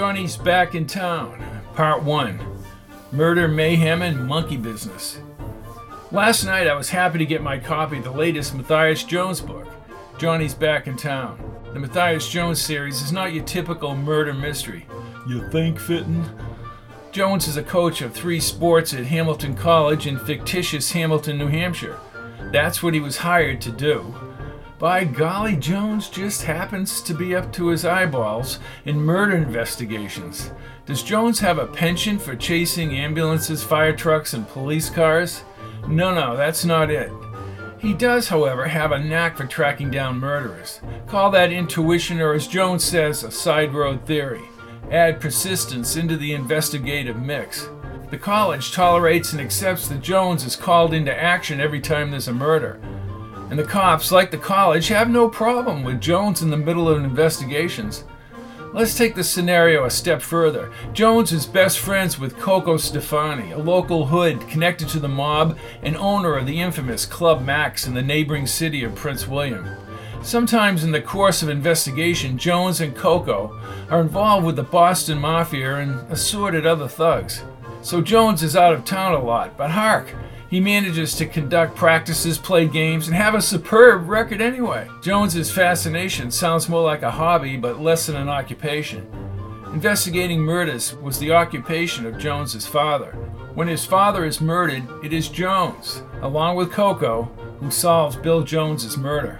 Johnny's back in town. Part 1 Murder, Mayhem, and Monkey Business. Last night I was happy to get my copy of the latest Matthias Jones book, Johnny's Back in Town. The Matthias Jones series is not your typical murder mystery. You think, Fitton? Jones is a coach of three sports at Hamilton College in fictitious Hamilton, New Hampshire. That's what he was hired to do. By golly, Jones just happens to be up to his eyeballs in murder investigations. Does Jones have a penchant for chasing ambulances, fire trucks, and police cars? No, no, that's not it. He does, however, have a knack for tracking down murderers. Call that intuition, or as Jones says, a side road theory. Add persistence into the investigative mix. The college tolerates and accepts that Jones is called into action every time there's a murder. And the cops, like the college, have no problem with Jones in the middle of investigations. Let's take the scenario a step further. Jones is best friends with Coco Stefani, a local hood connected to the mob and owner of the infamous Club Max in the neighboring city of Prince William. Sometimes in the course of investigation, Jones and Coco are involved with the Boston Mafia and assorted other thugs. So Jones is out of town a lot, but hark! He manages to conduct practices, play games, and have a superb record anyway. Jones's fascination sounds more like a hobby, but less than an occupation. Investigating murders was the occupation of Jones's father. When his father is murdered, it is Jones, along with Coco, who solves Bill Jones's murder.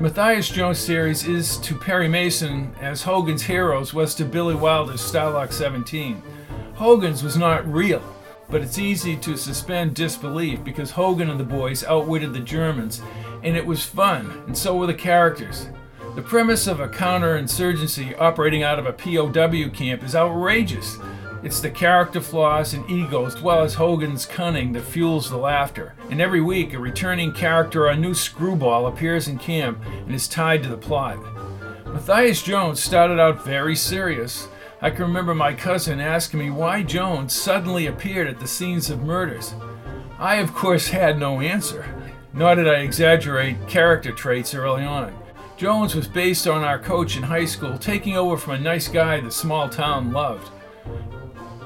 Matthias Jones series is to Perry Mason as Hogan's Heroes was to Billy Wilder's Stalag 17. Hogan's was not real but it's easy to suspend disbelief because Hogan and the boys outwitted the Germans, and it was fun, and so were the characters. The premise of a counterinsurgency operating out of a POW camp is outrageous. It's the character flaws and egos, as well as Hogan's cunning, that fuels the laughter. And every week, a returning character or a new screwball appears in camp and is tied to the plot. Matthias Jones started out very serious, I can remember my cousin asking me why Jones suddenly appeared at the scenes of murders. I, of course, had no answer, nor did I exaggerate character traits early on. Jones was based on our coach in high school taking over from a nice guy the small town loved.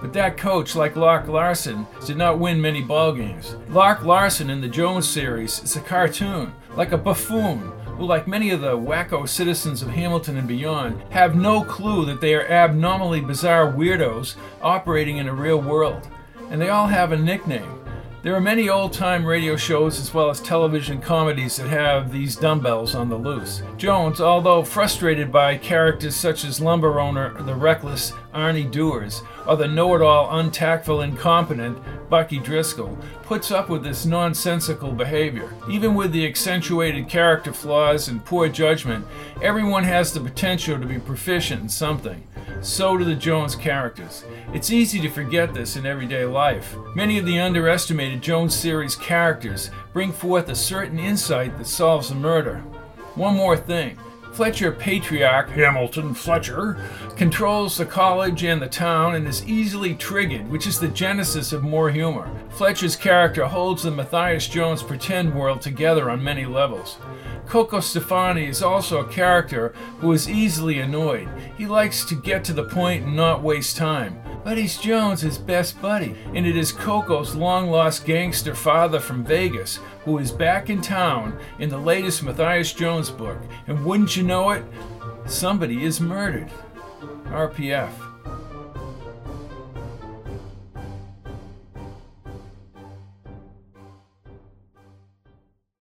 But that coach, like Lark Larson, did not win many ball games. Lark Larson in the Jones series is a cartoon, like a buffoon, who, like many of the wacko citizens of Hamilton and beyond, have no clue that they are abnormally bizarre weirdos operating in a real world. And they all have a nickname. There are many old time radio shows as well as television comedies that have these dumbbells on the loose. Jones, although frustrated by characters such as lumber owner the reckless Arnie Doers or the know it all, untactful, incompetent Bucky Driscoll, puts up with this nonsensical behavior. Even with the accentuated character flaws and poor judgment, everyone has the potential to be proficient in something. So do the Jones characters. It's easy to forget this in everyday life. Many of the underestimated Jones series characters bring forth a certain insight that solves a murder. One more thing. Fletcher patriarch Hamilton Fletcher controls the college and the town and is easily triggered, which is the genesis of more humor. Fletcher's character holds the Matthias Jones pretend world together on many levels. Coco Stefani is also a character who is easily annoyed. He likes to get to the point and not waste time. But he's Jones's best buddy, and it is Coco's long lost gangster father from Vegas who is back in town in the latest Matthias Jones book. And wouldn't you know it, somebody is murdered. RPF.